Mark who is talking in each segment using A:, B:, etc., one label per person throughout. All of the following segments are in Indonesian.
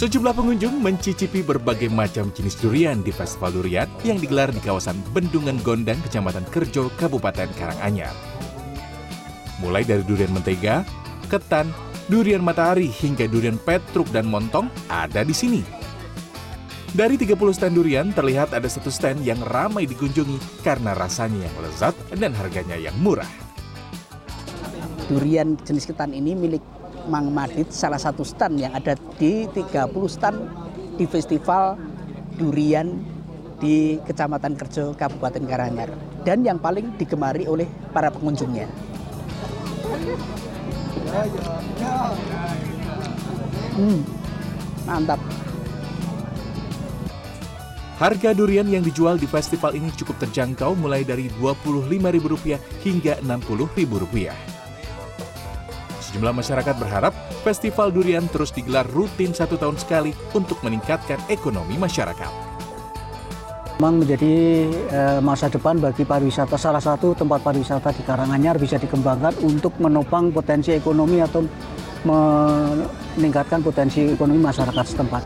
A: Sejumlah pengunjung mencicipi berbagai macam jenis durian di Festival Durian yang digelar di kawasan Bendungan Gondang, Kecamatan Kerjo, Kabupaten Karanganyar. Mulai dari durian mentega, ketan, durian matahari hingga durian petruk dan montong ada di sini. Dari 30 stand durian terlihat ada satu stand yang ramai dikunjungi karena rasanya yang lezat dan harganya yang murah.
B: Durian jenis ketan ini milik Mang Madit salah satu stand yang ada di 30 stand di festival durian di Kecamatan Kerjo Kabupaten Karanganyar dan yang paling digemari oleh para pengunjungnya. Hmm, mantap.
A: Harga durian yang dijual di festival ini cukup terjangkau mulai dari Rp25.000 hingga Rp60.000. Sejumlah masyarakat berharap festival durian terus digelar rutin satu tahun sekali untuk meningkatkan ekonomi masyarakat.
C: Memang menjadi eh, masa depan bagi pariwisata salah satu tempat pariwisata di Karanganyar bisa dikembangkan untuk menopang potensi ekonomi atau meningkatkan potensi ekonomi masyarakat setempat.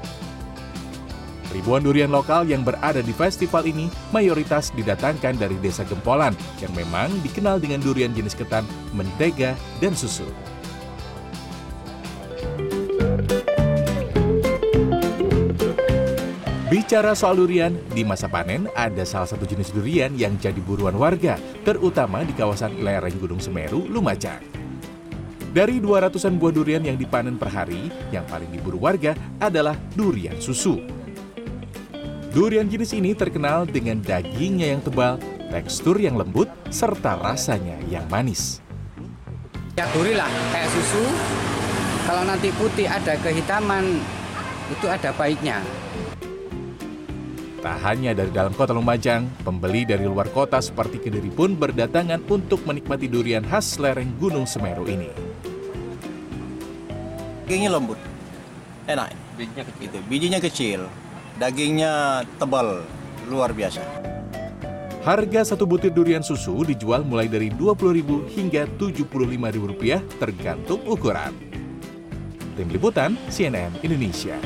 A: Ribuan durian lokal yang berada di festival ini mayoritas didatangkan dari desa Gempolan yang memang dikenal dengan durian jenis ketan, mentega, dan susu. Bicara soal durian, di masa panen ada salah satu jenis durian yang jadi buruan warga, terutama di kawasan lereng Gunung Semeru, Lumajang. Dari 200-an buah durian yang dipanen per hari, yang paling diburu warga adalah durian susu. Durian jenis ini terkenal dengan dagingnya yang tebal, tekstur yang lembut, serta rasanya yang manis.
D: Ya gurih lah, kayak susu. Kalau nanti putih ada kehitaman, itu ada baiknya.
A: Tak hanya dari dalam kota Lumajang, pembeli dari luar kota seperti Kediri pun berdatangan untuk menikmati durian khas lereng Gunung Semeru ini.
E: Dagingnya lembut, enak. Bijinya kecil. Itu, bijinya kecil, dagingnya tebal, luar biasa.
A: Harga satu butir durian susu dijual mulai dari Rp20.000 hingga Rp75.000 tergantung ukuran. Tim Liputan CNN Indonesia.